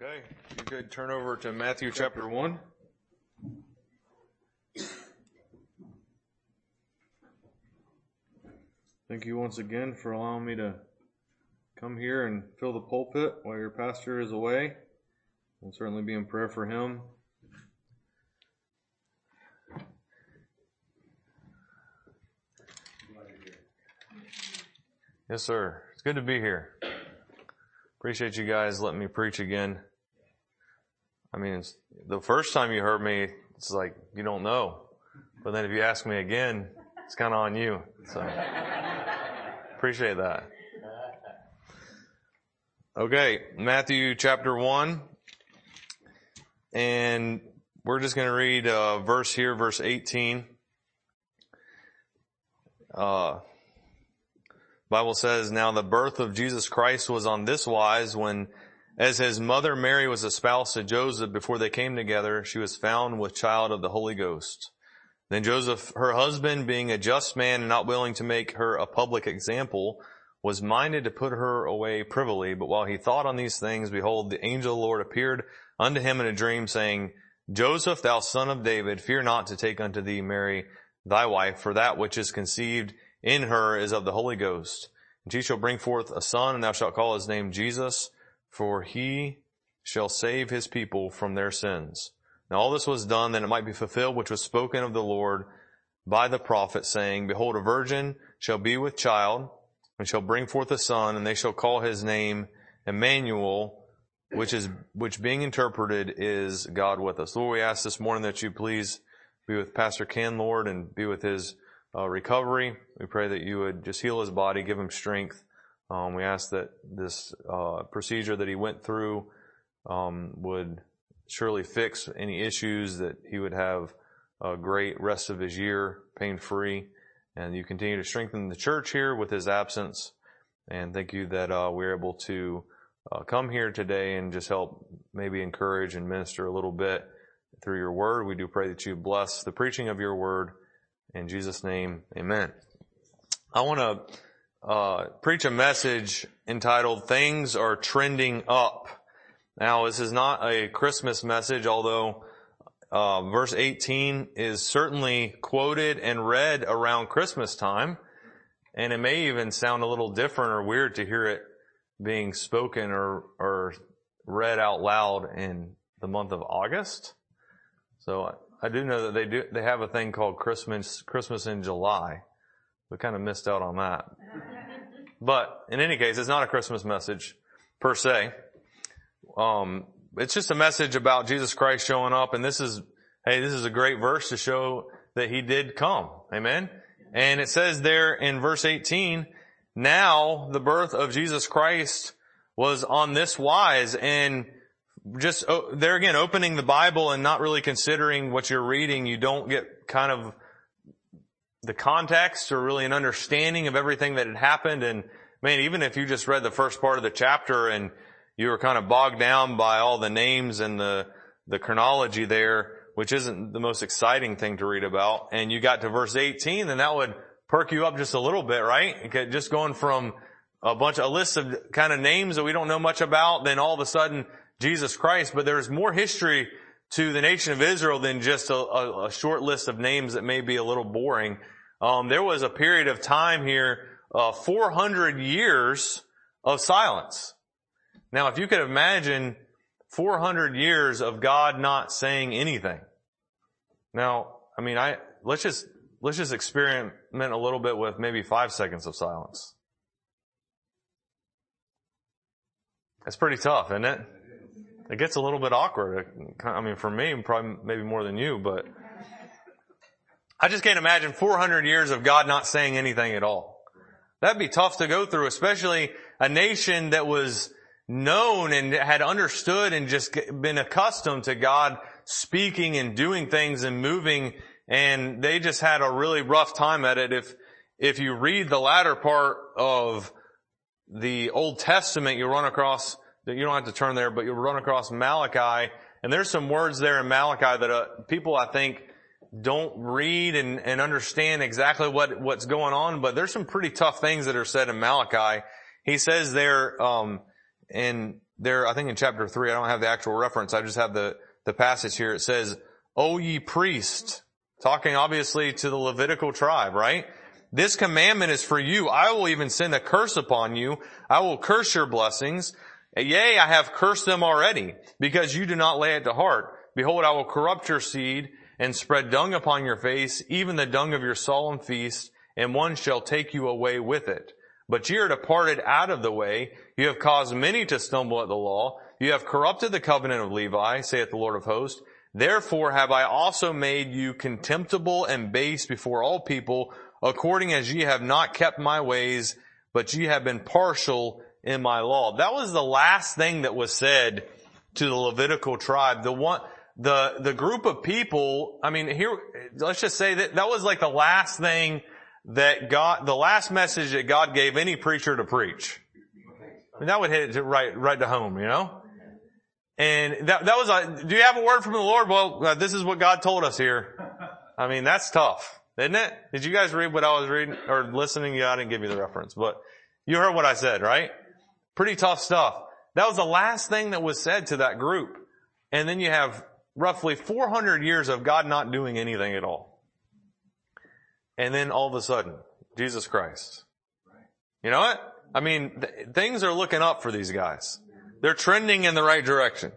Okay, you could turn over to Matthew chapter 1. Thank you once again for allowing me to come here and fill the pulpit while your pastor is away. We'll certainly be in prayer for him. Yes, sir. It's good to be here. Appreciate you guys letting me preach again. I mean, the first time you heard me, it's like you don't know. But then if you ask me again, it's kind of on you. So appreciate that. Okay, Matthew chapter 1. And we're just going to read a verse here, verse 18. Uh, Bible says, now the birth of Jesus Christ was on this wise when as his mother Mary was espoused to Joseph before they came together, she was found with child of the Holy Ghost. Then Joseph, her husband, being a just man and not willing to make her a public example, was minded to put her away privily. But while he thought on these things, behold, the angel of the Lord appeared unto him in a dream saying, Joseph, thou son of David, fear not to take unto thee Mary, thy wife, for that which is conceived in her is of the Holy Ghost. And she shall bring forth a son, and thou shalt call his name Jesus, for he shall save his people from their sins. Now all this was done that it might be fulfilled which was spoken of the Lord by the prophet saying, Behold, a virgin shall be with child, and shall bring forth a son, and they shall call his name Emmanuel, which is, which being interpreted is God with us. Lord, we ask this morning that you please be with Pastor Ken, Lord, and be with his uh, recovery. We pray that you would just heal his body, give him strength. Um, we ask that this uh, procedure that he went through um, would surely fix any issues, that he would have a great rest of his year, pain free, and you continue to strengthen the church here with his absence. And thank you that uh, we're able to uh, come here today and just help maybe encourage and minister a little bit through your word. We do pray that you bless the preaching of your word in Jesus' name, amen. I want to uh, preach a message entitled "Things Are Trending Up." Now, this is not a Christmas message, although uh, verse 18 is certainly quoted and read around Christmas time, and it may even sound a little different or weird to hear it being spoken or or read out loud in the month of August. So I do know that they do, they have a thing called Christmas, Christmas in July. We kind of missed out on that. But in any case, it's not a Christmas message per se. Um, it's just a message about Jesus Christ showing up and this is, hey, this is a great verse to show that he did come. Amen. And it says there in verse 18, now the birth of Jesus Christ was on this wise and just oh, there again, opening the Bible and not really considering what you're reading, you don't get kind of the context or really an understanding of everything that had happened. And man, even if you just read the first part of the chapter and you were kind of bogged down by all the names and the, the chronology there, which isn't the most exciting thing to read about, and you got to verse 18, then that would perk you up just a little bit, right? Just going from a bunch, of a list of kind of names that we don't know much about, then all of a sudden Jesus Christ, but there's more history to the nation of Israel than just a, a, a short list of names that may be a little boring. Um, there was a period of time here, uh, 400 years of silence. Now, if you could imagine 400 years of God not saying anything. Now, I mean, I, let's just, let's just experiment a little bit with maybe five seconds of silence. That's pretty tough, isn't it? it gets a little bit awkward. I mean, for me, probably maybe more than you, but I just can't imagine 400 years of God not saying anything at all. That'd be tough to go through, especially a nation that was known and had understood and just been accustomed to God speaking and doing things and moving and they just had a really rough time at it. If, if you read the latter part of the Old Testament, you'll run across you don't have to turn there, but you'll run across Malachi, and there's some words there in Malachi that uh, people I think don't read and, and understand exactly what what's going on. But there's some pretty tough things that are said in Malachi. He says there, um, and there, I think in chapter three, I don't have the actual reference. I just have the, the passage here. It says, O ye priest, talking obviously to the Levitical tribe, right? This commandment is for you. I will even send a curse upon you. I will curse your blessings. Yea, I have cursed them already because you do not lay it to heart. Behold, I will corrupt your seed and spread dung upon your face, even the dung of your solemn feast, and one shall take you away with it. But ye are departed out of the way. You have caused many to stumble at the law. You have corrupted the covenant of Levi, saith the Lord of hosts. Therefore have I also made you contemptible and base before all people, according as ye have not kept my ways, but ye have been partial in my law. That was the last thing that was said to the Levitical tribe. The one, the, the group of people, I mean, here, let's just say that that was like the last thing that God, the last message that God gave any preacher to preach. I mean, that would hit it right, right to home, you know? And that, that was a, do you have a word from the Lord? Well, uh, this is what God told us here. I mean, that's tough, isn't it? Did you guys read what I was reading or listening? Yeah, I didn't give you the reference, but you heard what I said, right? Pretty tough stuff. That was the last thing that was said to that group. And then you have roughly 400 years of God not doing anything at all. And then all of a sudden, Jesus Christ. You know what? I mean, th- things are looking up for these guys. They're trending in the right direction.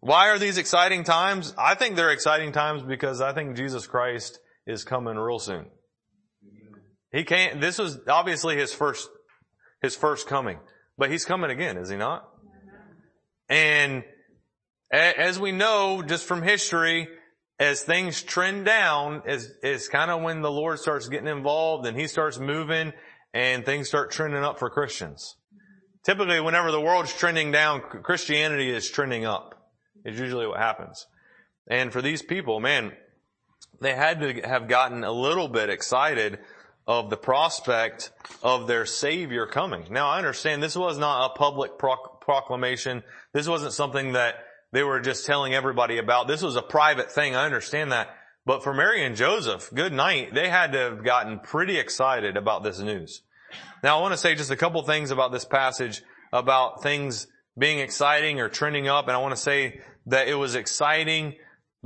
Why are these exciting times? I think they're exciting times because I think Jesus Christ is coming real soon. He can't, this was obviously his first, his first coming, but he's coming again, is he not? And as we know just from history, as things trend down, is, is kind of when the Lord starts getting involved and he starts moving and things start trending up for Christians. Typically, whenever the world's trending down, Christianity is trending up. Is usually what happens. And for these people, man, they had to have gotten a little bit excited of the prospect of their Savior coming. Now, I understand this was not a public proclamation. This wasn't something that they were just telling everybody about. This was a private thing. I understand that. But for Mary and Joseph, good night, they had to have gotten pretty excited about this news. Now I want to say just a couple things about this passage about things being exciting or trending up. And I want to say that it was exciting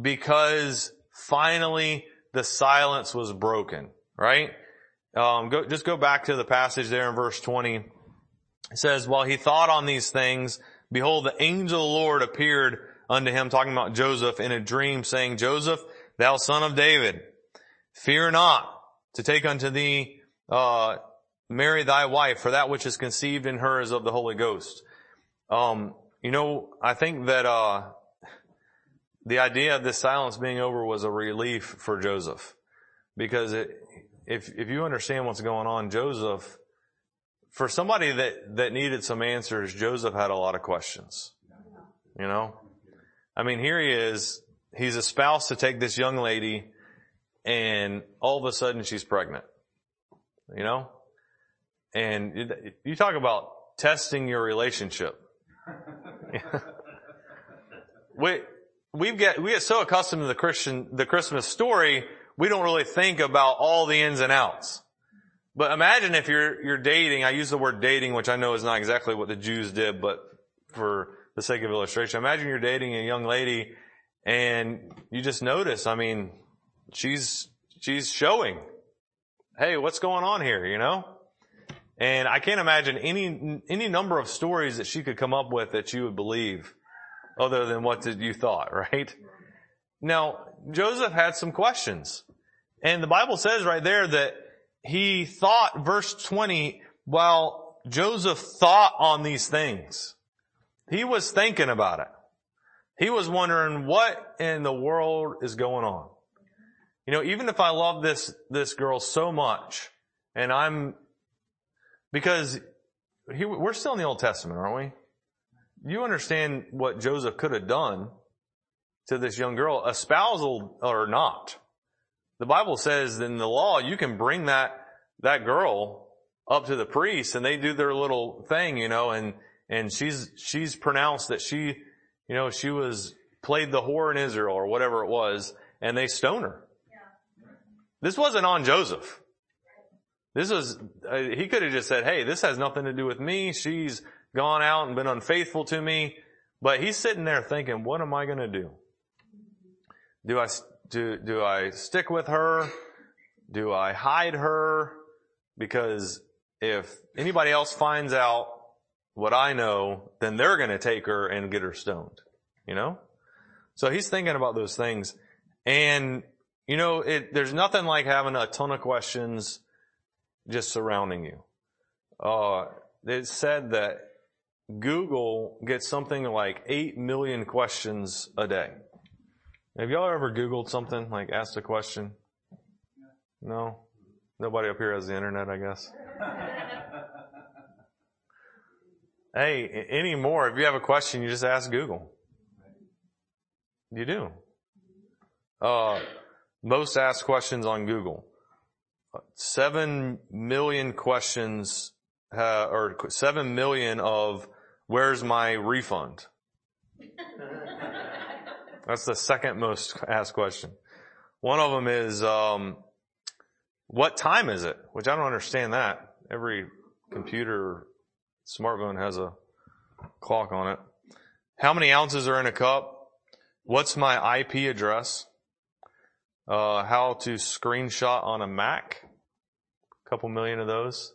because finally the silence was broken, right? Um, go, just go back to the passage there in verse 20. It says, while he thought on these things, behold, the angel of the Lord appeared unto him, talking about Joseph in a dream saying, Joseph, thou son of David, fear not to take unto thee, uh, Mary thy wife, for that which is conceived in her is of the Holy Ghost. Um, you know, I think that, uh, the idea of this silence being over was a relief for Joseph. Because it, if, if you understand what's going on, Joseph, for somebody that, that needed some answers, Joseph had a lot of questions. You know? I mean, here he is. He's a spouse to take this young lady and all of a sudden she's pregnant. You know? And you talk about testing your relationship. we, we've get, we get so accustomed to the Christian, the Christmas story, we don't really think about all the ins and outs. But imagine if you're, you're dating, I use the word dating, which I know is not exactly what the Jews did, but for the sake of illustration, imagine you're dating a young lady and you just notice, I mean, she's, she's showing, hey, what's going on here, you know? And I can't imagine any, any number of stories that she could come up with that you would believe other than what did you thought, right? Now, Joseph had some questions. And the Bible says right there that he thought, verse 20, while Joseph thought on these things, he was thinking about it. He was wondering what in the world is going on. You know, even if I love this, this girl so much and I'm, because he, we're still in the Old Testament, aren't we? You understand what Joseph could have done to this young girl, espousal or not. The Bible says in the law, you can bring that, that girl up to the priest and they do their little thing, you know, and, and she's, she's pronounced that she, you know, she was played the whore in Israel or whatever it was and they stone her. This wasn't on Joseph. This was, uh, he could have just said, hey, this has nothing to do with me. She's gone out and been unfaithful to me. But he's sitting there thinking, what am I going to do? Do I, do, do I stick with her? Do I hide her? Because if anybody else finds out what I know, then they're going to take her and get her stoned. You know? So he's thinking about those things. And, you know, it, there's nothing like having a ton of questions just surrounding you. Uh, it said that Google gets something like 8 million questions a day. Have y'all ever Googled something, like asked a question? No? Nobody up here has the internet, I guess. hey, anymore, if you have a question, you just ask Google. You do. Uh, most asked questions on Google. Seven million questions, uh, or seven million of where's my refund? That's the second most asked question. One of them is, um, what time is it? Which I don't understand that. Every computer, smartphone has a clock on it. How many ounces are in a cup? What's my IP address? Uh, how to screenshot on a Mac? A couple million of those.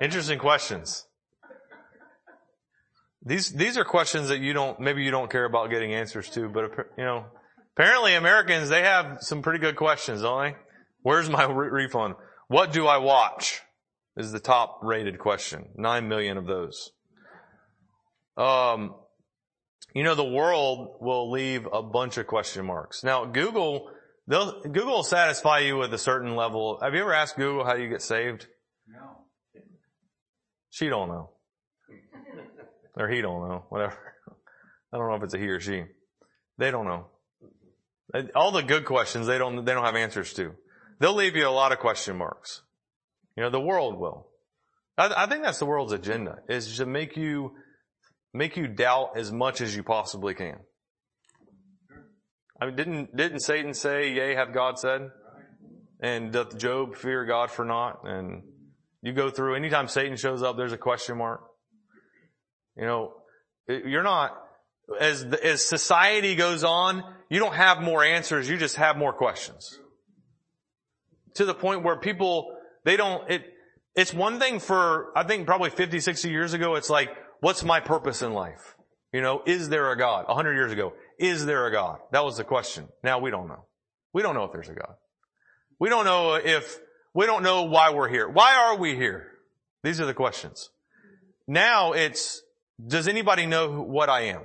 Interesting questions. These, these are questions that you don't, maybe you don't care about getting answers to, but you know, apparently Americans, they have some pretty good questions, don't they? Where's my re- refund? What do I watch? Is the top rated question. Nine million of those. Um, you know, the world will leave a bunch of question marks. Now, Google, they'll, Google will satisfy you with a certain level. Have you ever asked Google how you get saved? No. She don't know. or he don't know, whatever. I don't know if it's a he or she. They don't know. All the good questions they don't, they don't have answers to. They'll leave you a lot of question marks. You know, the world will. I, I think that's the world's agenda, is to make you make you doubt as much as you possibly can. I mean, didn't, didn't Satan say, yea, have God said? And doth Job fear God for naught? And you go through, anytime Satan shows up, there's a question mark. You know, you're not, as, as society goes on, you don't have more answers, you just have more questions. To the point where people, they don't, it, it's one thing for, I think probably 50, 60 years ago, it's like, what's my purpose in life? You know, is there a God? A hundred years ago, is there a God? That was the question. Now we don't know. We don't know if there's a God. We don't know if, we don't know why we're here. Why are we here? These are the questions. Now it's, does anybody know what I am?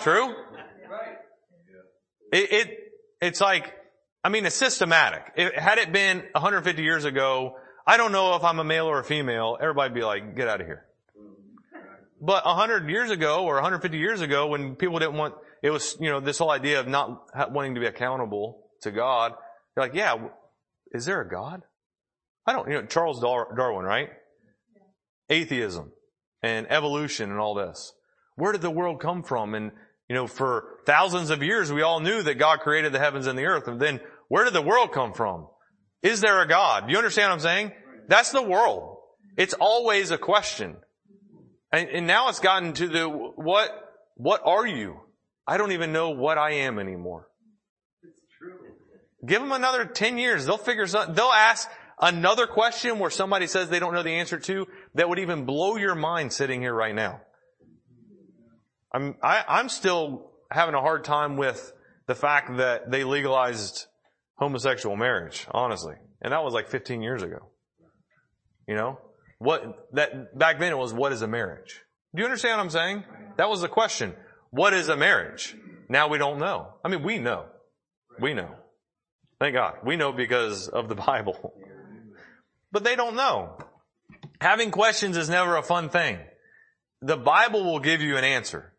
True? It, it, it's like, I mean, it's systematic. It, had it been 150 years ago, I don't know if I'm a male or a female. Everybody'd be like, get out of here. But hundred years ago or 150 years ago when people didn't want, it was, you know, this whole idea of not wanting to be accountable to God. They're like, yeah, is there a God? I don't, you know, Charles Darwin, right? Atheism and evolution and all this. Where did the world come from? And, you know, for thousands of years, we all knew that God created the heavens and the earth. And then where did the world come from? Is there a God? Do you understand what I'm saying? That's the world. It's always a question. And, and now it's gotten to the, what, what are you? I don't even know what I am anymore. Give them another 10 years. They'll figure something, they'll ask another question where somebody says they don't know the answer to that would even blow your mind sitting here right now. I'm, I, I'm still having a hard time with the fact that they legalized homosexual marriage, honestly. And that was like 15 years ago. You know? What, that, back then it was, what is a marriage? Do you understand what I'm saying? That was the question. What is a marriage? Now we don't know. I mean, we know. We know. Thank God. We know because of the Bible. But they don't know. Having questions is never a fun thing. The Bible will give you an answer.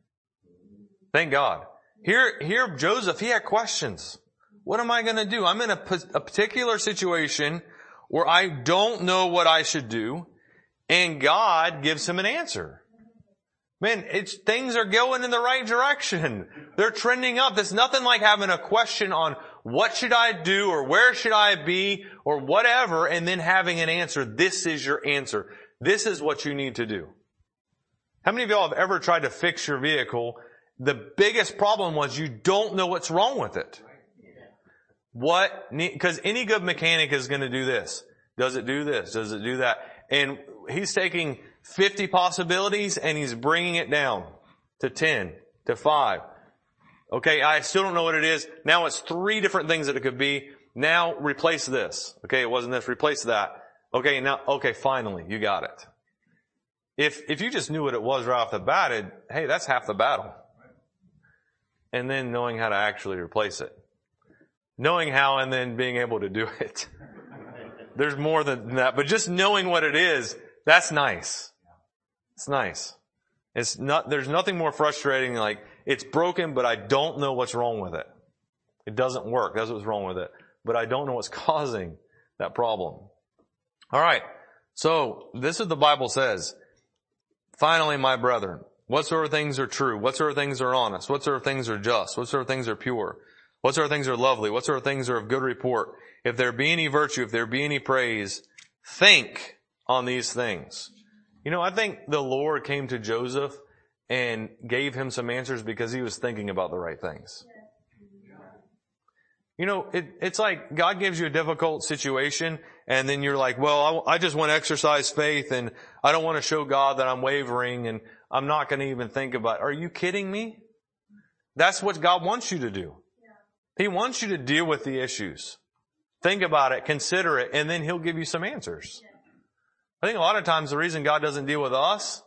Thank God. Here, here Joseph, he had questions. What am I going to do? I'm in a, a particular situation where I don't know what I should do and God gives him an answer. Man, it's, things are going in the right direction. They're trending up. There's nothing like having a question on what should I do or where should I be or whatever and then having an answer. This is your answer. This is what you need to do. How many of y'all have ever tried to fix your vehicle? The biggest problem was you don't know what's wrong with it. What, cause any good mechanic is going to do this. Does it do this? Does it do that? And he's taking 50 possibilities and he's bringing it down to 10, to 5. Okay, I still don't know what it is. Now it's three different things that it could be. Now replace this. Okay, it wasn't this, replace that. Okay, now, okay, finally, you got it. If, if you just knew what it was right off the bat, it, hey, that's half the battle. And then knowing how to actually replace it. Knowing how and then being able to do it. There's more than that, but just knowing what it is, that's nice. It's nice. It's not, there's nothing more frustrating like, it's broken, but I don't know what's wrong with it. It doesn't work. That's what's wrong with it. But I don't know what's causing that problem. Alright. So, this is the Bible says. Finally, my brethren, what sort of things are true? What sort of things are honest? What sort of things are just? What sort of things are pure? What sort of things are lovely? What sort of things are of good report? If there be any virtue, if there be any praise, think on these things. You know, I think the Lord came to Joseph and gave him some answers because he was thinking about the right things. You know, it, it's like God gives you a difficult situation and then you're like, well, I, I just want to exercise faith and I don't want to show God that I'm wavering and I'm not going to even think about, it. are you kidding me? That's what God wants you to do. He wants you to deal with the issues. Think about it, consider it, and then He'll give you some answers. I think a lot of times the reason God doesn't deal with us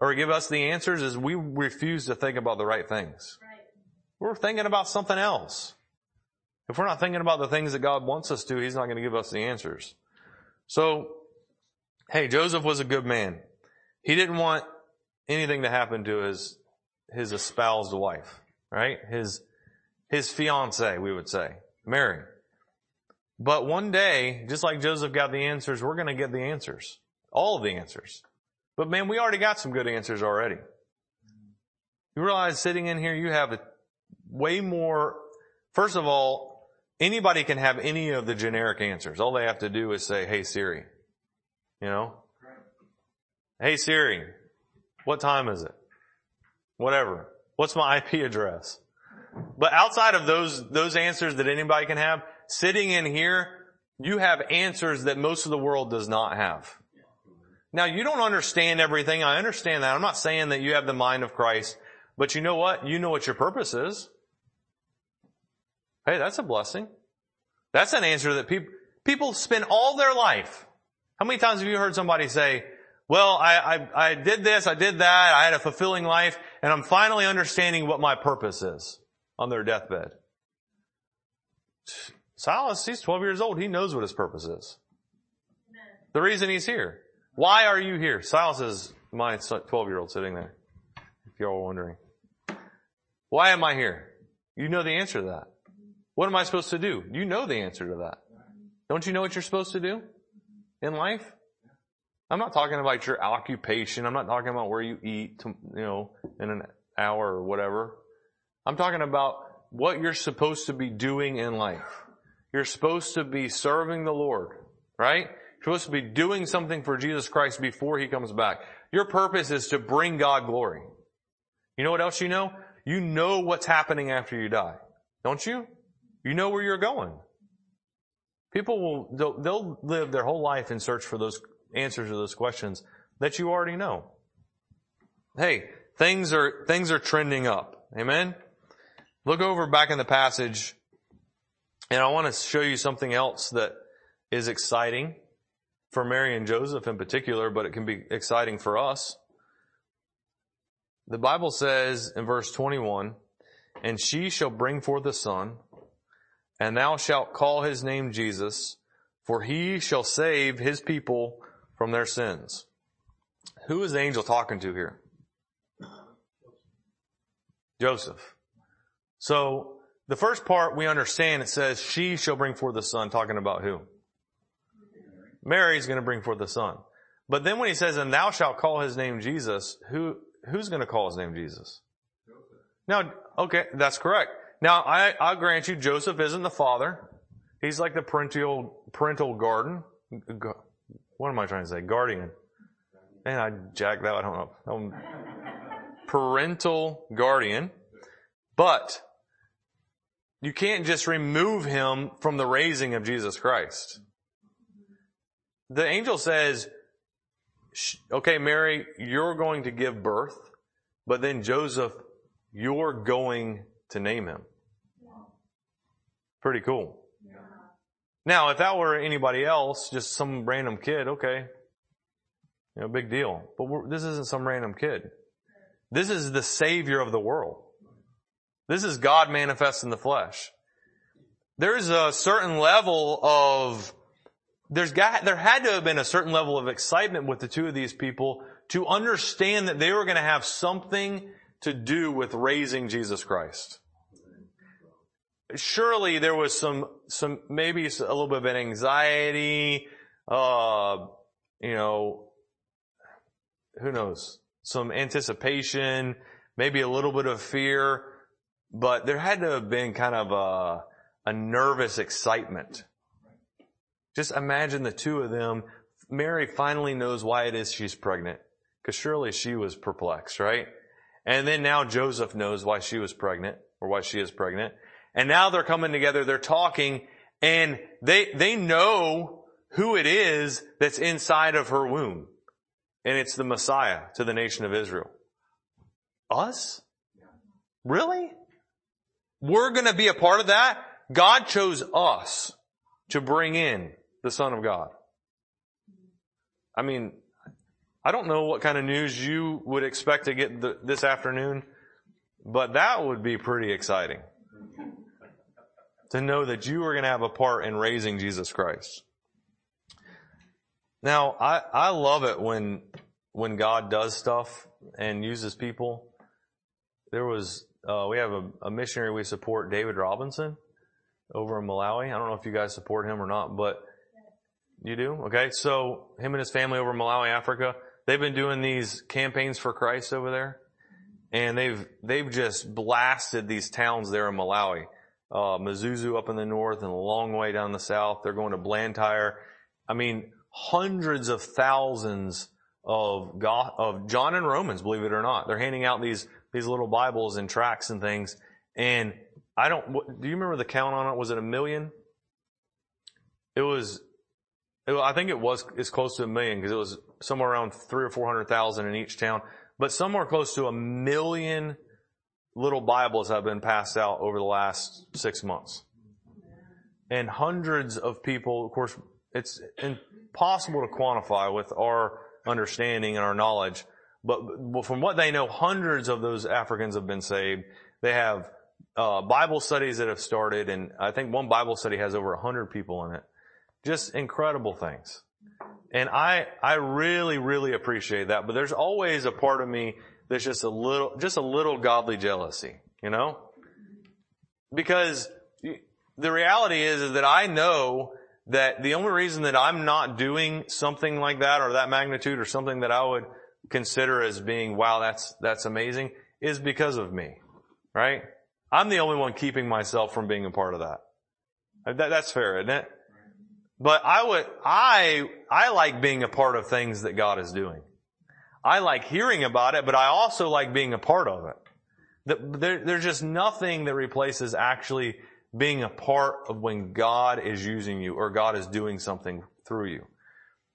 or give us the answers is we refuse to think about the right things. Right. We're thinking about something else. If we're not thinking about the things that God wants us to, He's not going to give us the answers. So, hey, Joseph was a good man. He didn't want anything to happen to his, his espoused wife, right? His, his fiance, we would say, Mary. But one day, just like Joseph got the answers, we're going to get the answers. All of the answers. But man, we already got some good answers already. You realize sitting in here, you have a way more, first of all, anybody can have any of the generic answers. All they have to do is say, hey Siri. You know? Hey Siri, what time is it? Whatever. What's my IP address? But outside of those, those answers that anybody can have, sitting in here, you have answers that most of the world does not have. Now you don't understand everything. I understand that. I'm not saying that you have the mind of Christ, but you know what? You know what your purpose is. Hey, that's a blessing. That's an answer that people, people spend all their life. How many times have you heard somebody say, well, I, I, I did this, I did that, I had a fulfilling life, and I'm finally understanding what my purpose is on their deathbed. Silas, he's 12 years old. He knows what his purpose is. The reason he's here. Why are you here? Silas is my 12 year old sitting there. If you're all wondering. Why am I here? You know the answer to that. What am I supposed to do? You know the answer to that. Don't you know what you're supposed to do in life? I'm not talking about your occupation. I'm not talking about where you eat, to, you know, in an hour or whatever. I'm talking about what you're supposed to be doing in life. You're supposed to be serving the Lord, right? You're supposed to be doing something for Jesus Christ before He comes back. Your purpose is to bring God glory. You know what else you know? You know what's happening after you die. Don't you? You know where you're going. People will, they'll, they'll live their whole life in search for those answers to those questions that you already know. Hey, things are, things are trending up. Amen? Look over back in the passage and I want to show you something else that is exciting for Mary and Joseph in particular, but it can be exciting for us. The Bible says in verse 21, and she shall bring forth a son, and thou shalt call his name Jesus, for he shall save his people from their sins. Who is the angel talking to here? Joseph. So the first part we understand it says she shall bring forth the son, talking about who? Mary's going to bring forth the son. But then when he says, and thou shalt call his name Jesus, who, who's going to call his name Jesus? Now, okay, that's correct. Now, I, I'll grant you, Joseph isn't the father. He's like the parental, parental garden. What am I trying to say? Guardian. and I jacked that, I don't know. Um, parental guardian. But you can't just remove him from the raising of Jesus Christ. The angel says, okay, Mary, you're going to give birth, but then Joseph, you're going to name him. Pretty cool. Now, if that were anybody else, just some random kid, okay, you know, big deal. But this isn't some random kid. This is the Savior of the world. This is God manifest in the flesh. There's a certain level of, there's got, there had to have been a certain level of excitement with the two of these people to understand that they were going to have something to do with raising Jesus Christ. Surely there was some, some, maybe a little bit of an anxiety, uh, you know, who knows, some anticipation, maybe a little bit of fear, but there had to have been kind of a, a nervous excitement. Just imagine the two of them. Mary finally knows why it is she's pregnant. Cause surely she was perplexed, right? And then now Joseph knows why she was pregnant or why she is pregnant. And now they're coming together, they're talking and they, they know who it is that's inside of her womb. And it's the Messiah to the nation of Israel. Us? Really? We're gonna be a part of that? God chose us to bring in the Son of God. I mean, I don't know what kind of news you would expect to get the, this afternoon, but that would be pretty exciting. to know that you are going to have a part in raising Jesus Christ. Now, I, I love it when, when God does stuff and uses people. There was, uh, we have a, a missionary we support, David Robinson, over in Malawi. I don't know if you guys support him or not, but you do? Okay. So him and his family over in Malawi, Africa, they've been doing these campaigns for Christ over there. And they've, they've just blasted these towns there in Malawi. Uh, Mzuzu up in the north and a long way down the south. They're going to Blantyre. I mean, hundreds of thousands of God, of John and Romans, believe it or not. They're handing out these, these little Bibles and tracts and things. And I don't, do you remember the count on it? Was it a million? It was I think it was, it's close to a million because it was somewhere around three or four hundred thousand in each town, but somewhere close to a million little Bibles have been passed out over the last six months. And hundreds of people, of course, it's impossible to quantify with our understanding and our knowledge, but from what they know, hundreds of those Africans have been saved. They have uh, Bible studies that have started, and I think one Bible study has over a hundred people in it. Just incredible things. And I, I really, really appreciate that. But there's always a part of me that's just a little, just a little godly jealousy, you know? Because the reality is, is that I know that the only reason that I'm not doing something like that or that magnitude or something that I would consider as being, wow, that's, that's amazing is because of me, right? I'm the only one keeping myself from being a part of that. that that's fair, isn't it? But I would, I, I like being a part of things that God is doing. I like hearing about it, but I also like being a part of it. There, there's just nothing that replaces actually being a part of when God is using you or God is doing something through you.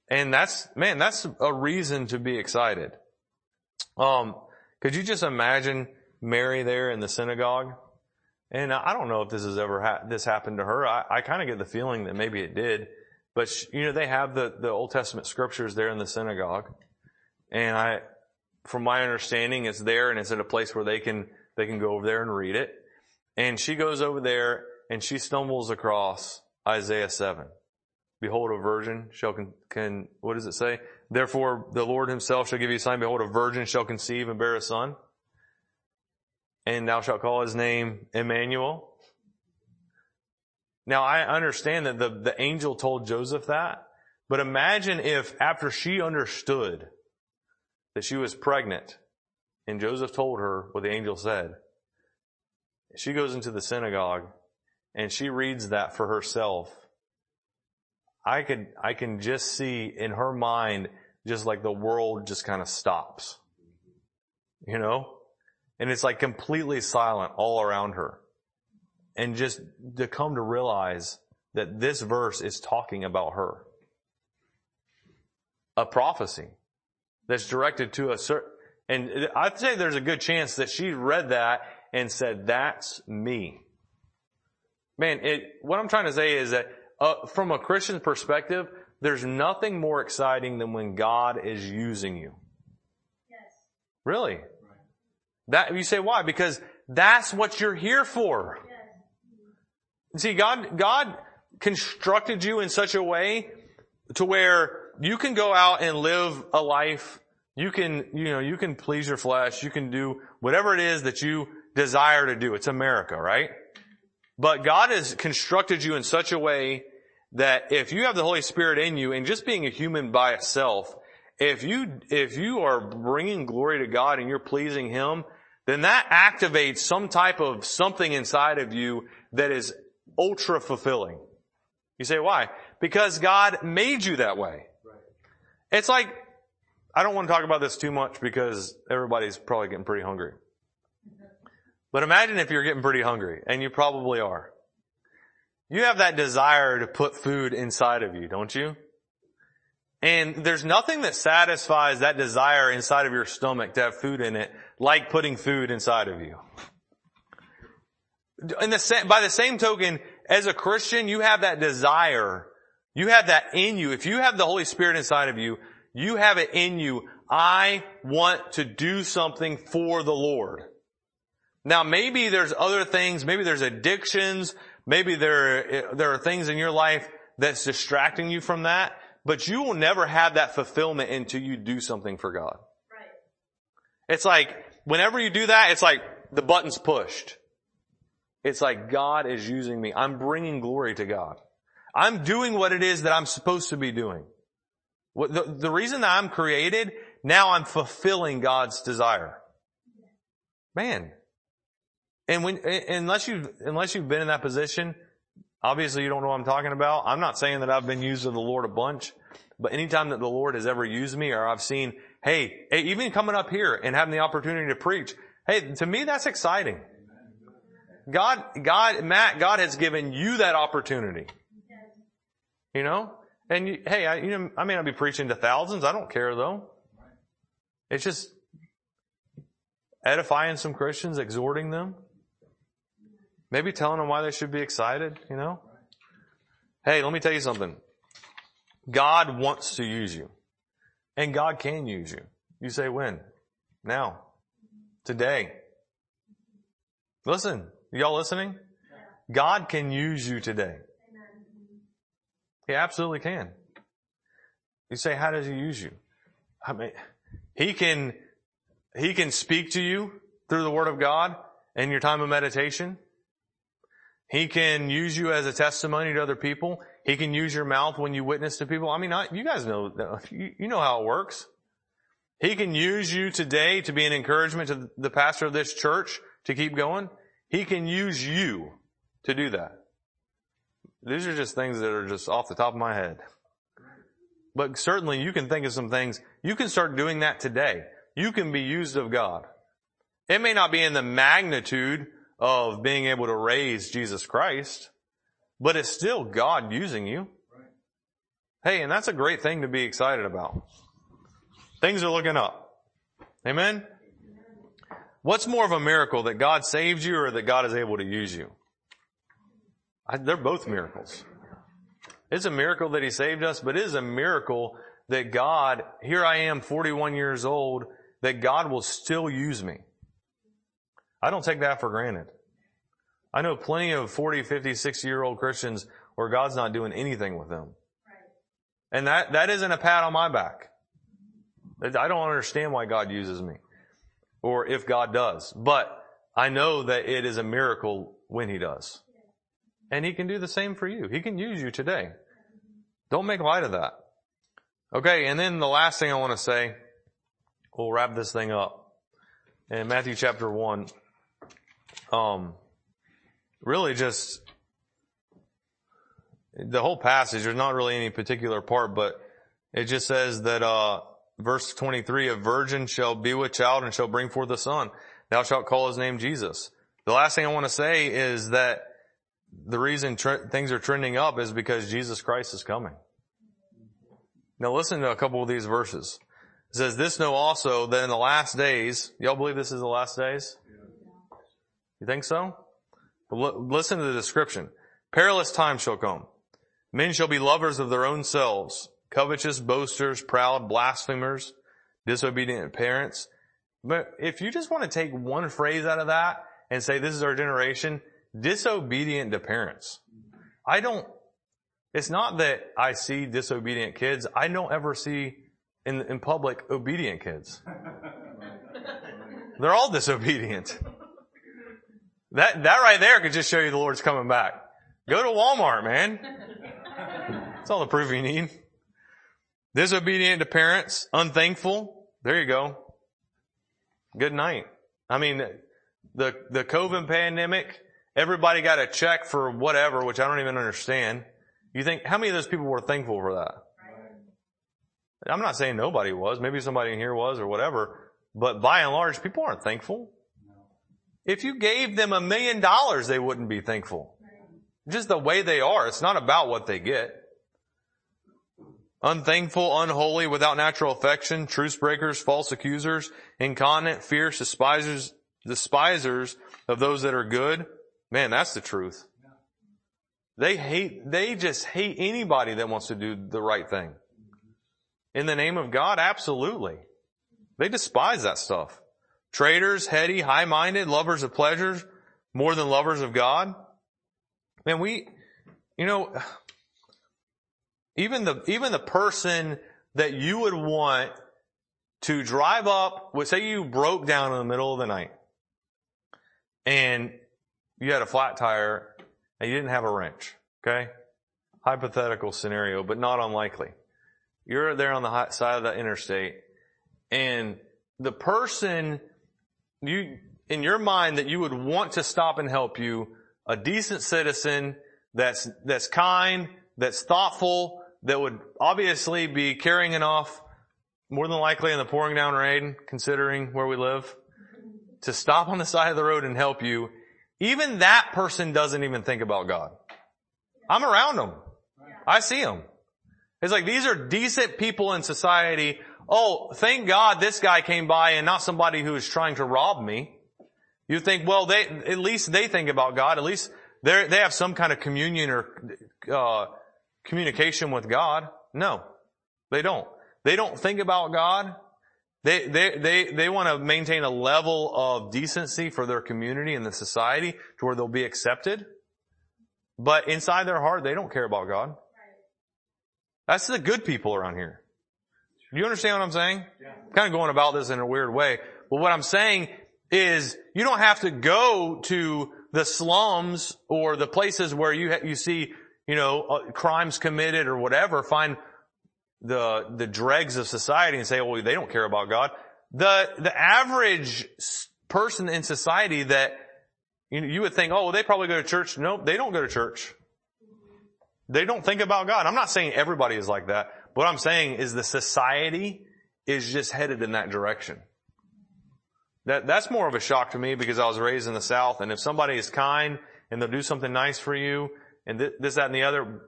And that's, man, that's a reason to be excited. Um, could you just imagine Mary there in the synagogue? And I don't know if this has ever ha- this happened to her. I, I kind of get the feeling that maybe it did. But you know, they have the the Old Testament scriptures there in the synagogue, and I, from my understanding, it's there and it's at a place where they can they can go over there and read it. And she goes over there and she stumbles across Isaiah seven. Behold, a virgin shall con, can what does it say? Therefore, the Lord Himself shall give you a sign. Behold, a virgin shall conceive and bear a son and thou shalt call his name Emmanuel. Now I understand that the, the angel told Joseph that, but imagine if after she understood that she was pregnant and Joseph told her what the angel said, she goes into the synagogue and she reads that for herself. I could, I can just see in her mind just like the world just kind of stops. You know? And it's like completely silent all around her. And just to come to realize that this verse is talking about her. A prophecy that's directed to a certain, and I'd say there's a good chance that she read that and said, that's me. Man, it, what I'm trying to say is that uh, from a Christian perspective, there's nothing more exciting than when God is using you. Yes. Really? That, you say why? Because that's what you're here for. See, God, God constructed you in such a way to where you can go out and live a life. You can, you know, you can please your flesh. You can do whatever it is that you desire to do. It's America, right? But God has constructed you in such a way that if you have the Holy Spirit in you and just being a human by itself, if you, if you are bringing glory to God and you're pleasing Him, then that activates some type of something inside of you that is ultra fulfilling. You say, why? Because God made you that way. It's like, I don't want to talk about this too much because everybody's probably getting pretty hungry. But imagine if you're getting pretty hungry, and you probably are. You have that desire to put food inside of you, don't you? And there's nothing that satisfies that desire inside of your stomach to have food in it like putting food inside of you. In the, by the same token, as a Christian, you have that desire. You have that in you. If you have the Holy Spirit inside of you, you have it in you. I want to do something for the Lord. Now maybe there's other things, maybe there's addictions, maybe there, there are things in your life that's distracting you from that, but you will never have that fulfillment until you do something for God. Right. It's like, whenever you do that, it's like the button's pushed. It's like God is using me. I'm bringing glory to God. I'm doing what it is that I'm supposed to be doing. The, the reason that I'm created, now I'm fulfilling God's desire. Man. And when, unless you've, unless you've been in that position, obviously you don't know what I'm talking about. I'm not saying that I've been used of the Lord a bunch, but anytime that the Lord has ever used me or I've seen, hey, even coming up here and having the opportunity to preach, hey, to me that's exciting. God, God, Matt, God has given you that opportunity. You know? And you, hey, I, you know, I may not be preaching to thousands. I don't care though. It's just edifying some Christians, exhorting them. Maybe telling them why they should be excited, you know? Hey, let me tell you something. God wants to use you. And God can use you. You say when? Now. Today. Listen, y'all listening? God can use you today. He absolutely can. You say, how does he use you? I mean, he can, he can speak to you through the word of God in your time of meditation. He can use you as a testimony to other people. He can use your mouth when you witness to people. I mean, I, you guys know, you know how it works. He can use you today to be an encouragement to the pastor of this church to keep going. He can use you to do that. These are just things that are just off the top of my head. But certainly you can think of some things. You can start doing that today. You can be used of God. It may not be in the magnitude of being able to raise Jesus Christ, but it's still God using you. Hey, and that's a great thing to be excited about. Things are looking up. Amen? What's more of a miracle that God saved you or that God is able to use you? I, they're both miracles. It's a miracle that He saved us, but it is a miracle that God, here I am 41 years old, that God will still use me. I don't take that for granted. I know plenty of 40, 50, 60 year old Christians where God's not doing anything with them. And that, that isn't a pat on my back. I don't understand why God uses me or if God does, but I know that it is a miracle when He does. And He can do the same for you. He can use you today. Don't make light of that. Okay, and then the last thing I want to say, we'll wrap this thing up. In Matthew chapter 1, um, really just the whole passage, there's not really any particular part, but it just says that, uh, verse 23, a virgin shall be with child and shall bring forth a son. Thou shalt call his name Jesus. The last thing I want to say is that the reason things are trending up is because Jesus Christ is coming. Now listen to a couple of these verses. It says, this know also that in the last days, y'all believe this is the last days? You think so? Listen to the description. Perilous times shall come. Men shall be lovers of their own selves, covetous, boasters, proud, blasphemers, disobedient parents. But if you just want to take one phrase out of that and say this is our generation, disobedient to parents. I don't, it's not that I see disobedient kids. I don't ever see in, in public obedient kids. They're all disobedient. That, that right there could just show you the Lord's coming back. Go to Walmart, man. That's all the proof you need. Disobedient to parents, unthankful. There you go. Good night. I mean, the, the COVID pandemic, everybody got a check for whatever, which I don't even understand. You think, how many of those people were thankful for that? I'm not saying nobody was. Maybe somebody in here was or whatever. But by and large, people aren't thankful. If you gave them a million dollars, they wouldn't be thankful. Just the way they are. It's not about what they get. Unthankful, unholy, without natural affection, truce breakers, false accusers, incontinent, fierce, despisers, despisers of those that are good. Man, that's the truth. They hate, they just hate anybody that wants to do the right thing. In the name of God, absolutely. They despise that stuff. Traitors, heady, high-minded, lovers of pleasures, more than lovers of God. Man, we, you know, even the, even the person that you would want to drive up, would say you broke down in the middle of the night and you had a flat tire and you didn't have a wrench. Okay. Hypothetical scenario, but not unlikely. You're there on the side of the interstate and the person you, in your mind that you would want to stop and help you, a decent citizen that's, that's kind, that's thoughtful, that would obviously be carrying enough, more than likely in the pouring down rain, considering where we live, to stop on the side of the road and help you, even that person doesn't even think about God. I'm around them. I see them. It's like these are decent people in society oh, thank God this guy came by and not somebody who is trying to rob me. You think, well, they, at least they think about God. At least they they have some kind of communion or, uh, communication with God. No, they don't. They don't think about God. They, they, they, they want to maintain a level of decency for their community and the society to where they'll be accepted. But inside their heart, they don't care about God. That's the good people around here. Do you understand what I'm saying? Yeah. Kind of going about this in a weird way. But what I'm saying is you don't have to go to the slums or the places where you, ha- you see, you know, uh, crimes committed or whatever, find the, the dregs of society and say, well, they don't care about God. The, the average person in society that you, know, you would think, oh, well, they probably go to church. No, they don't go to church. They don't think about God. I'm not saying everybody is like that. What I'm saying is the society is just headed in that direction. That, that's more of a shock to me because I was raised in the South and if somebody is kind and they'll do something nice for you and th- this, that, and the other,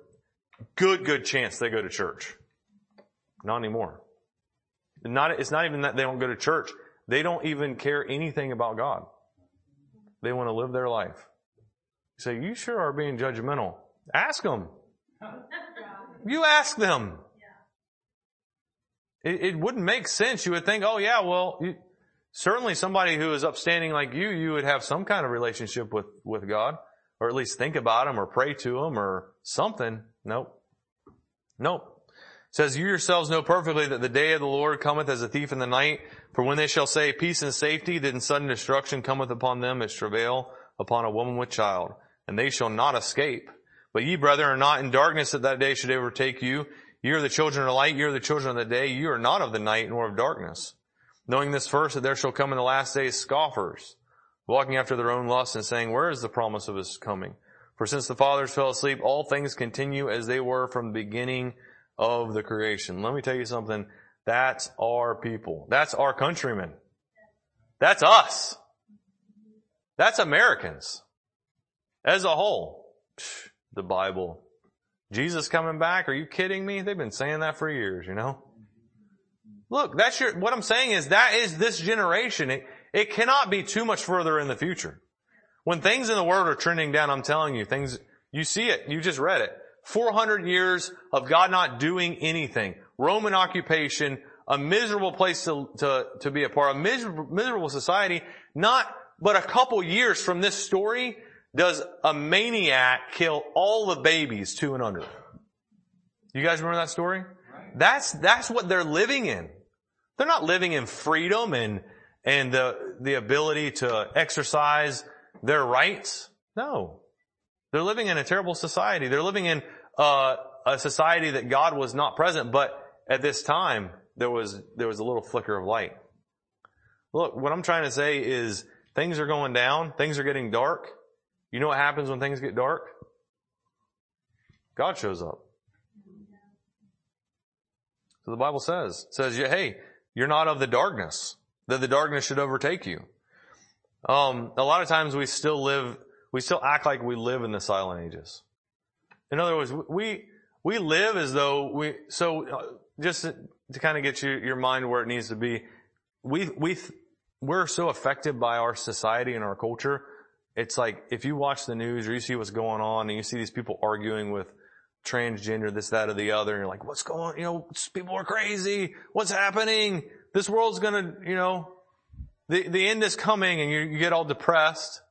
good, good chance they go to church. Not anymore. Not, it's not even that they don't go to church. They don't even care anything about God. They want to live their life. You say, you sure are being judgmental. Ask them. You ask them. It, it wouldn't make sense. You would think, oh yeah, well, you, certainly somebody who is upstanding like you, you would have some kind of relationship with, with God, or at least think about Him, or pray to Him, or something. Nope. Nope. It says, you yourselves know perfectly that the day of the Lord cometh as a thief in the night. For when they shall say peace and safety, then sudden destruction cometh upon them as travail upon a woman with child. And they shall not escape. But ye, brethren, are not in darkness that that day should overtake you. You are the children of the light, you are the children of the day, you are not of the night nor of darkness. Knowing this first, that there shall come in the last days scoffers, walking after their own lusts and saying, where is the promise of his coming? For since the fathers fell asleep, all things continue as they were from the beginning of the creation. Let me tell you something. That's our people. That's our countrymen. That's us. That's Americans. As a whole. The Bible. Jesus coming back? Are you kidding me? They've been saying that for years, you know? Look, that's your, what I'm saying is that is this generation. It, it cannot be too much further in the future. When things in the world are trending down, I'm telling you, things, you see it, you just read it. 400 years of God not doing anything. Roman occupation, a miserable place to, to, to be a part, a miserable, miserable society, not but a couple years from this story does a maniac kill all the babies two and under. You guys remember that story? That's, that's what they're living in. They're not living in freedom and, and the, the ability to exercise their rights. No. They're living in a terrible society. They're living in uh, a society that God was not present, but at this time there was there was a little flicker of light. Look, what I'm trying to say is things are going down, things are getting dark. You know what happens when things get dark? God shows up. So the Bible says, says, hey, you're not of the darkness, that the darkness should overtake you. Um, a lot of times we still live, we still act like we live in the silent ages. In other words, we, we live as though we, so uh, just to, kind of get you, your mind where it needs to be, we, we, we're so affected by our society and our culture. It's like if you watch the news or you see what's going on and you see these people arguing with transgender, this, that, or the other, and you're like, what's going, on? you know, people are crazy. What's happening? This world's gonna, you know, the, the end is coming and you, you get all depressed.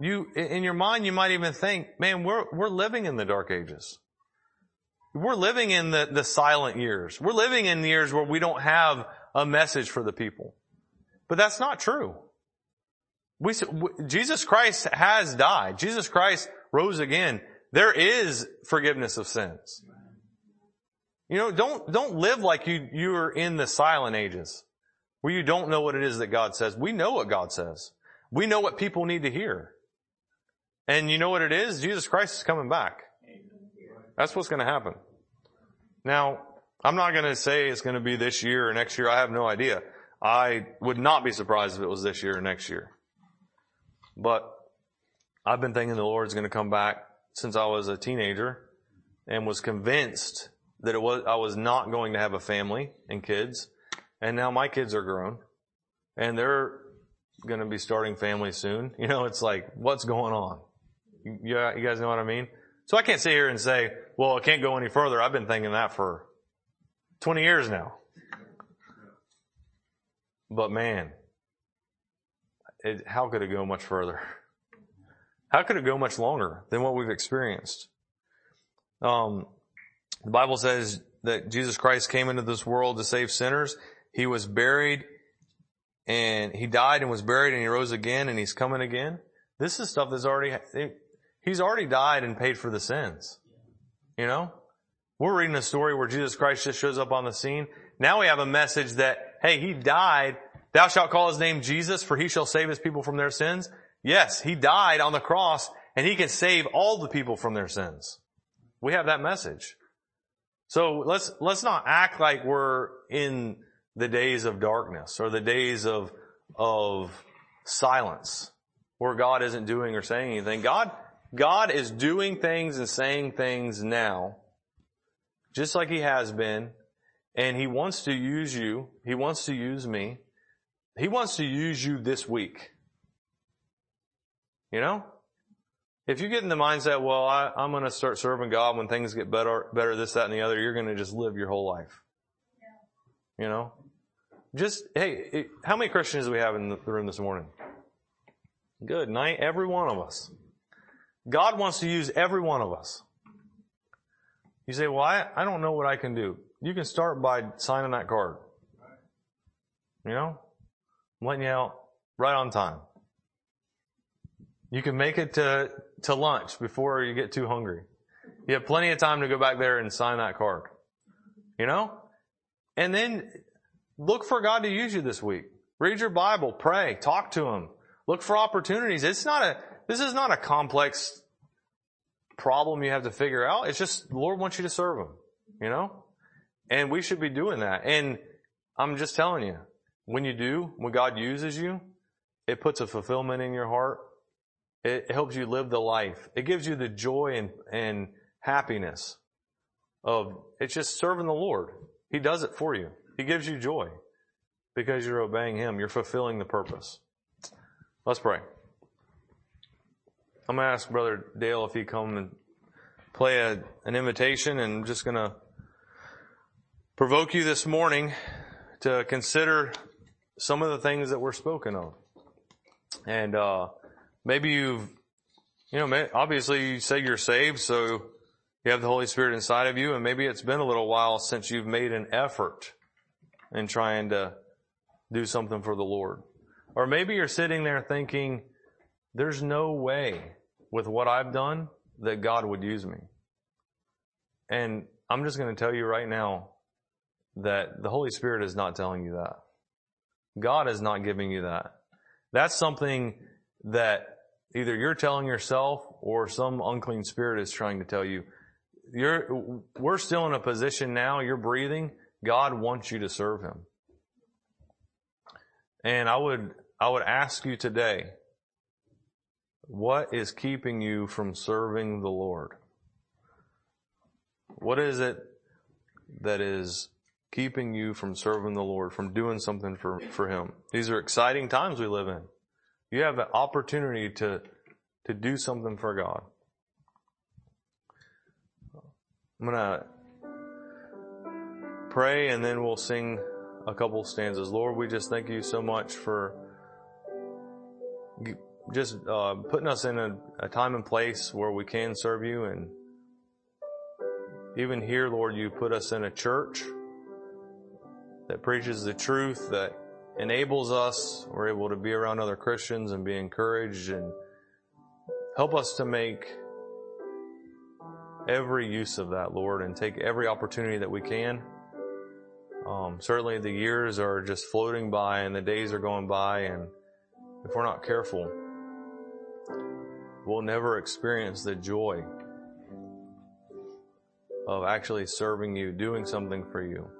You, in your mind, you might even think, man, we're, we're living in the dark ages. We're living in the, the silent years. We're living in years where we don't have a message for the people. But that's not true. We, Jesus Christ has died. Jesus Christ rose again. There is forgiveness of sins. You know, don't, don't live like you, you're in the silent ages where you don't know what it is that God says. We know what God says. We know what people need to hear. And you know what it is? Jesus Christ is coming back. That's what's going to happen. Now, I'm not going to say it's going to be this year or next year. I have no idea. I would not be surprised if it was this year or next year. But I've been thinking the Lord's going to come back since I was a teenager and was convinced that it was, I was not going to have a family and kids and now my kids are grown and they're going to be starting families soon. You know, it's like, what's going on? You, you guys know what I mean? So I can't sit here and say, well, it can't go any further. I've been thinking that for 20 years now. But man, it, how could it go much further? How could it go much longer than what we've experienced? Um, the Bible says that Jesus Christ came into this world to save sinners he was buried and he died and was buried and he rose again and he's coming again. This is stuff that's already, he's already died and paid for the sins. You know? We're reading a story where Jesus Christ just shows up on the scene. Now we have a message that, hey, he died. Thou shalt call his name Jesus for he shall save his people from their sins. Yes, he died on the cross and he can save all the people from their sins. We have that message. So let's, let's not act like we're in the days of darkness or the days of, of silence where God isn't doing or saying anything. God, God is doing things and saying things now, just like He has been, and He wants to use you. He wants to use me. He wants to use you this week. You know? If you get in the mindset, well, I, am going to start serving God when things get better, better, this, that, and the other, you're going to just live your whole life. Yeah. You know? Just, hey, how many Christians do we have in the room this morning? Good night, every one of us. God wants to use every one of us. You say, well, I, I don't know what I can do. You can start by signing that card. You know? You out right on time. You can make it to, to lunch before you get too hungry. You have plenty of time to go back there and sign that card. You know? And then Look for God to use you this week. Read your Bible, pray, talk to Him. Look for opportunities. It's not a, this is not a complex problem you have to figure out. It's just the Lord wants you to serve Him. You know? And we should be doing that. And I'm just telling you, when you do, when God uses you, it puts a fulfillment in your heart. It helps you live the life. It gives you the joy and, and happiness of, it's just serving the Lord. He does it for you. He gives you joy because you're obeying Him. You're fulfilling the purpose. Let's pray. I'm to ask Brother Dale if he come and play a, an invitation and I'm just to provoke you this morning to consider some of the things that were spoken of. And, uh, maybe you've, you know, obviously you say you're saved, so you have the Holy Spirit inside of you, and maybe it's been a little while since you've made an effort in trying to do something for the Lord. Or maybe you're sitting there thinking, there's no way with what I've done that God would use me. And I'm just going to tell you right now that the Holy Spirit is not telling you that. God is not giving you that. That's something that either you're telling yourself or some unclean spirit is trying to tell you. You're, we're still in a position now, you're breathing. God wants you to serve Him. And I would, I would ask you today, what is keeping you from serving the Lord? What is it that is keeping you from serving the Lord, from doing something for, for Him? These are exciting times we live in. You have an opportunity to, to do something for God. I'm gonna pray and then we'll sing a couple stanzas. Lord, we just thank you so much for just uh, putting us in a, a, time and place where we can serve you. And even here, Lord, you put us in a church that preaches the truth, that enables us. We're able to be around other Christians and be encouraged and help us to make every use of that, Lord, and take every opportunity that we can. Um, certainly the years are just floating by and the days are going by and if we're not careful, we'll never experience the joy of actually serving you, doing something for you.